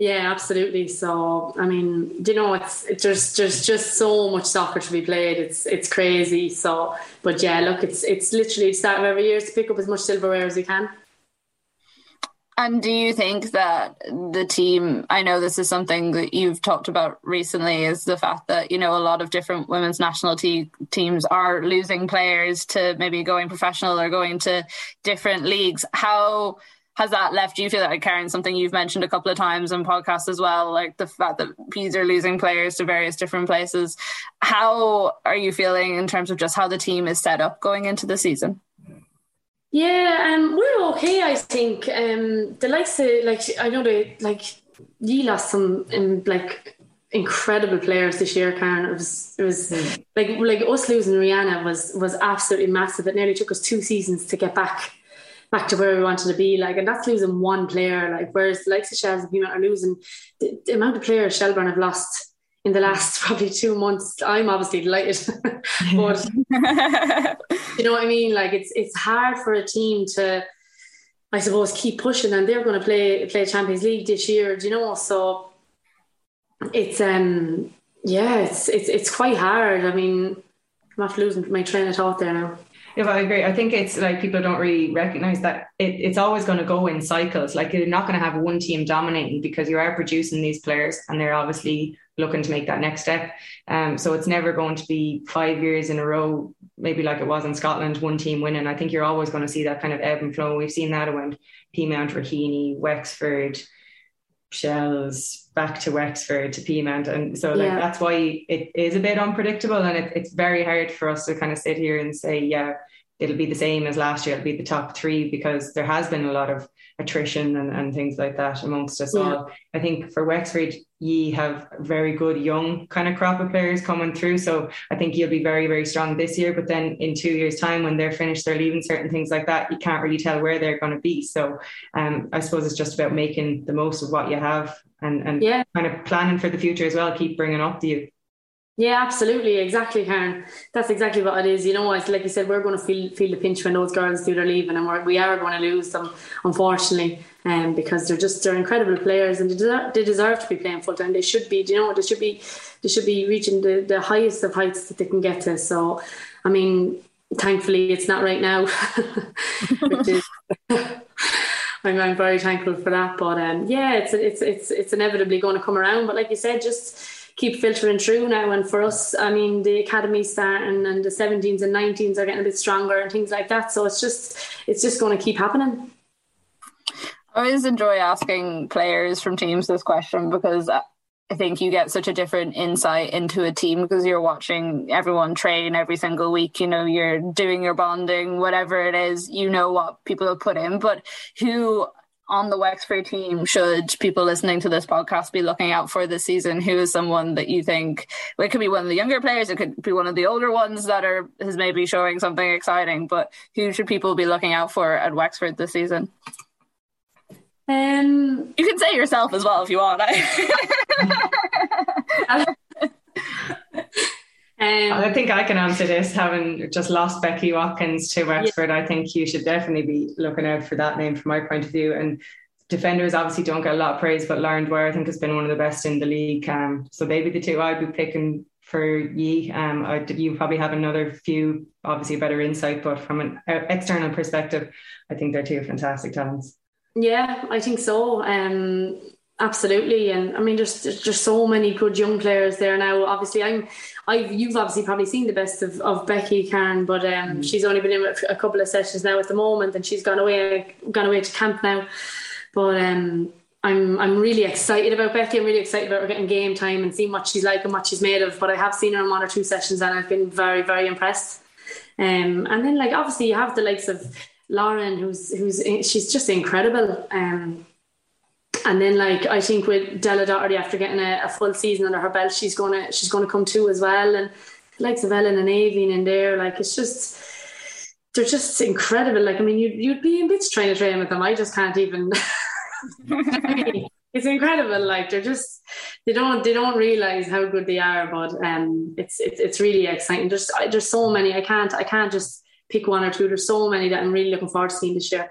[SPEAKER 9] Yeah, absolutely. So, I mean, you know, it's it, there's just so much soccer to be played. It's it's crazy. So, but yeah, look, it's it's literally the start of every year to pick up as much silverware as you can.
[SPEAKER 7] And do you think that the team, I know this is something that you've talked about recently, is the fact that, you know, a lot of different women's national te- teams are losing players to maybe going professional or going to different leagues. How has that left you feel like, Karen, something you've mentioned a couple of times in podcasts as well, like the fact that Peas are losing players to various different places. How are you feeling in terms of just how the team is set up going into the season?
[SPEAKER 9] Yeah, um, we're okay. I think um, the likes of like I know they like you lost some um, like incredible players this year, Karen. It was it was mm. like like us losing Rianna was was absolutely massive. It nearly took us two seasons to get back back to where we wanted to be. Like, and that's losing one player. Like, whereas the likes of Shels are losing the, the amount of players Shelbourne have lost in the last probably two months. I'm obviously delighted, but you know what I mean. Like it's it's hard for a team to, I suppose, keep pushing, and they're going to play play Champions League this year. Do you know? So it's um yeah, it's it's it's quite hard. I mean, I'm after losing my train of thought there now.
[SPEAKER 8] Yeah, I agree. I think it's like people don't really recognize that it, it's always going to go in cycles. Like you're not going to have one team dominating because you are producing these players and they're obviously looking to make that next step. Um, so it's never going to be five years in a row, maybe like it was in Scotland, one team winning. I think you're always going to see that kind of ebb and flow. We've seen that when Peamount, Raheny, Wexford, Shels back to Wexford to Peamount. And so like yeah. that's why it is a bit unpredictable and it, it's very hard for us to kind of sit here and say, yeah, it'll be the same as last year, it'll be the top three because there has been a lot of attrition and, and things like that amongst us yeah. all. I think for Wexford, ye have very good young kind of crop of players coming through. So I think you'll be very, very strong this year. But then in two years' time, when they're finished, they're leaving certain things like that, you can't really tell where they're going to be. So um, I suppose it's just about making the most of what you have and, and yeah. kind of planning for the future as well. Keep bringing up the youth.
[SPEAKER 9] Yeah, absolutely, exactly, Karen. That's exactly what it is. You know, it's like you said, we're going to feel feel the pinch when those girls do their leaving, and we're, we are going to lose them, unfortunately, um, because they're just they're incredible players, and they deserve, they deserve to be playing full time. They should be, you know, they should be they should be reaching the, the highest of heights that they can get to. So, I mean, thankfully, it's not right now, is. I'm, I'm very thankful for that, but um, yeah, it's it's it's it's inevitably going to come around. But like you said, just keep filtering through now. And for us, I mean, the academy starting and the 17s and 19s are getting a bit stronger and things like that. So it's just it's just going to keep happening.
[SPEAKER 7] I always enjoy asking players from teams this question because I think you get such a different insight into a team because you're watching everyone train every single week. You know, you're doing your bonding, whatever it is, you know what people have put in. But who on the Wexford team should people listening to this podcast be looking out for this season? Who is someone that you think well, it could be one of the younger players, it could be one of the older ones that are is maybe showing something exciting, but who should people be looking out for at Wexford this season?
[SPEAKER 9] Um,
[SPEAKER 7] you can say yourself as well if you want.
[SPEAKER 8] Um, I think I can answer this. Having just lost Becky Watkins to Wexford, yeah. I think you should definitely be looking out for that name from my point of view. And defenders obviously don't get a lot of praise, but Lauren Dwyer I think has been one of the best in the league. Um, so maybe the two I'd be picking for ye. Um, I, you probably have another few, obviously better insight, but from an external perspective, I think they're two fantastic talents.
[SPEAKER 9] Yeah, I think so. Um, absolutely, and I mean, there's there's just so many good young players there now. Obviously, I'm I've you've obviously probably seen the best of, of Becky Karen, but um, mm. she's only been in a couple of sessions now at the moment, and she's gone away gone away to camp now. But um, I'm I'm really excited about Becky. I'm really excited about her getting game time and seeing what she's like and what she's made of. But I have seen her in one or two sessions, and I've been very very impressed. Um, and then like obviously you have the likes of Lauren, who's who's she's just incredible. Um, and then like I think with Della Doherty after getting a, a, full season under her belt, she's gonna she's gonna come too as well. And likes of Ellen and Avian in there, like it's just they're just incredible. Like I mean, you'd you'd be in bits trying to train with them. I just can't even. it's incredible. Like they're just they don't they don't realize how good they are, but um, it's it's it's really exciting. There's there's so many. I can't I can't just pick one or two. There's so many that I'm really looking forward to seeing this year.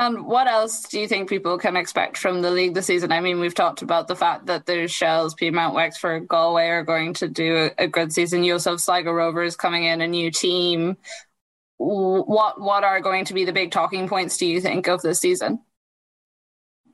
[SPEAKER 7] And what else do you think people can expect from the league this season? I mean, we've talked about the fact that there's Shels, Peamount, Wexford, Galway are going to do a, a good season. You also have Sligo Rovers coming in, a new team. What what are going to be the big talking points? Do you think of this season?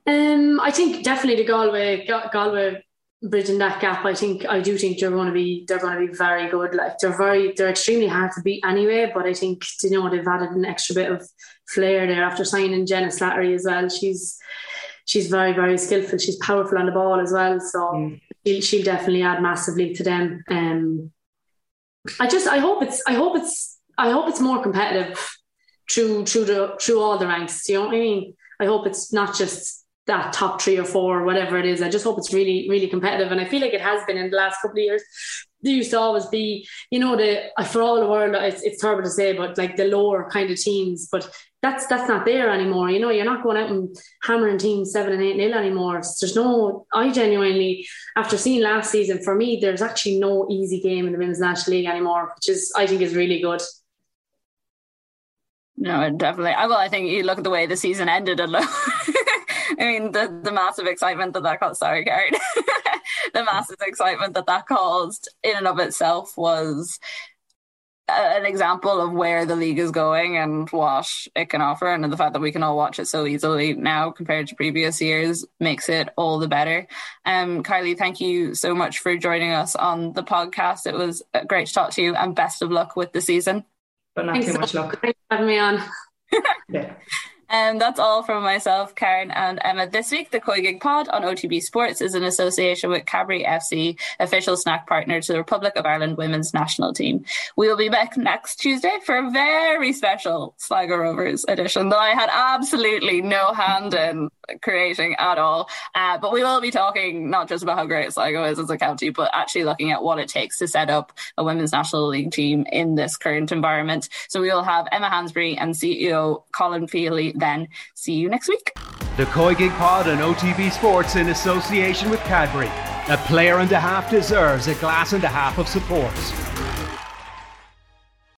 [SPEAKER 9] Um, I think definitely the Galway Galway bridging that gap. I think I do think they're going to be they're going to be very good. Like they're very they're extremely hard to beat anyway. But I think you know they've added an extra bit of flair there after signing Jenna Slattery as well. She's she's very very skillful. She's powerful on the ball as well. So mm. she'll, she'll definitely add massively to them. Um, I just I hope it's I hope it's I hope it's more competitive through through the through all the ranks. You know what I mean? I hope it's not just that top three or four or whatever it is. I just hope it's really, really competitive. And I feel like it has been in the last couple of years. Used to always be, you know, the for all the world, it's, it's terrible to say, but like the lower kind of teams. But that's that's not there anymore. You know, you're not going out and hammering teams seven and eight nil anymore. There's no. I genuinely, after seeing last season, for me, there's actually no easy game in the Women's National League anymore, which is I think is really good.
[SPEAKER 7] No, definitely. Uh, well, I think you look at the way the season ended alone. I mean, the, the massive excitement that that got. sorry, Karen, the massive excitement that that caused in and of itself was an example of where the league is going and what it can offer. And the fact that we can all watch it so easily now compared to previous years makes it all the better. Um kylie thank you so much for joining us on the podcast. It was great to talk to you and best of luck with the season.
[SPEAKER 8] But not Thanks. too much luck.
[SPEAKER 9] Thanks for having me on.
[SPEAKER 7] Yeah. And um, that's all from myself, Karen, and Emma. This week, the COYGIG Pod on OTB Sports is in association with Cadbury FC, official snack partner to the Republic of Ireland women's national team. We will be back next Tuesday for a very special Sligo Rovers edition that I had absolutely no hand in creating at all. Uh, but we will be talking not just about how great Sligo is as a county, but actually looking at what it takes to set up a women's national league team in this current environment. So we will have Emma Hansberry and CEO Colin Feely then. See you next week.
[SPEAKER 3] The COYGIG Pod and OTB Sports in association with Cadbury. A player and a half deserves a glass and a half of support.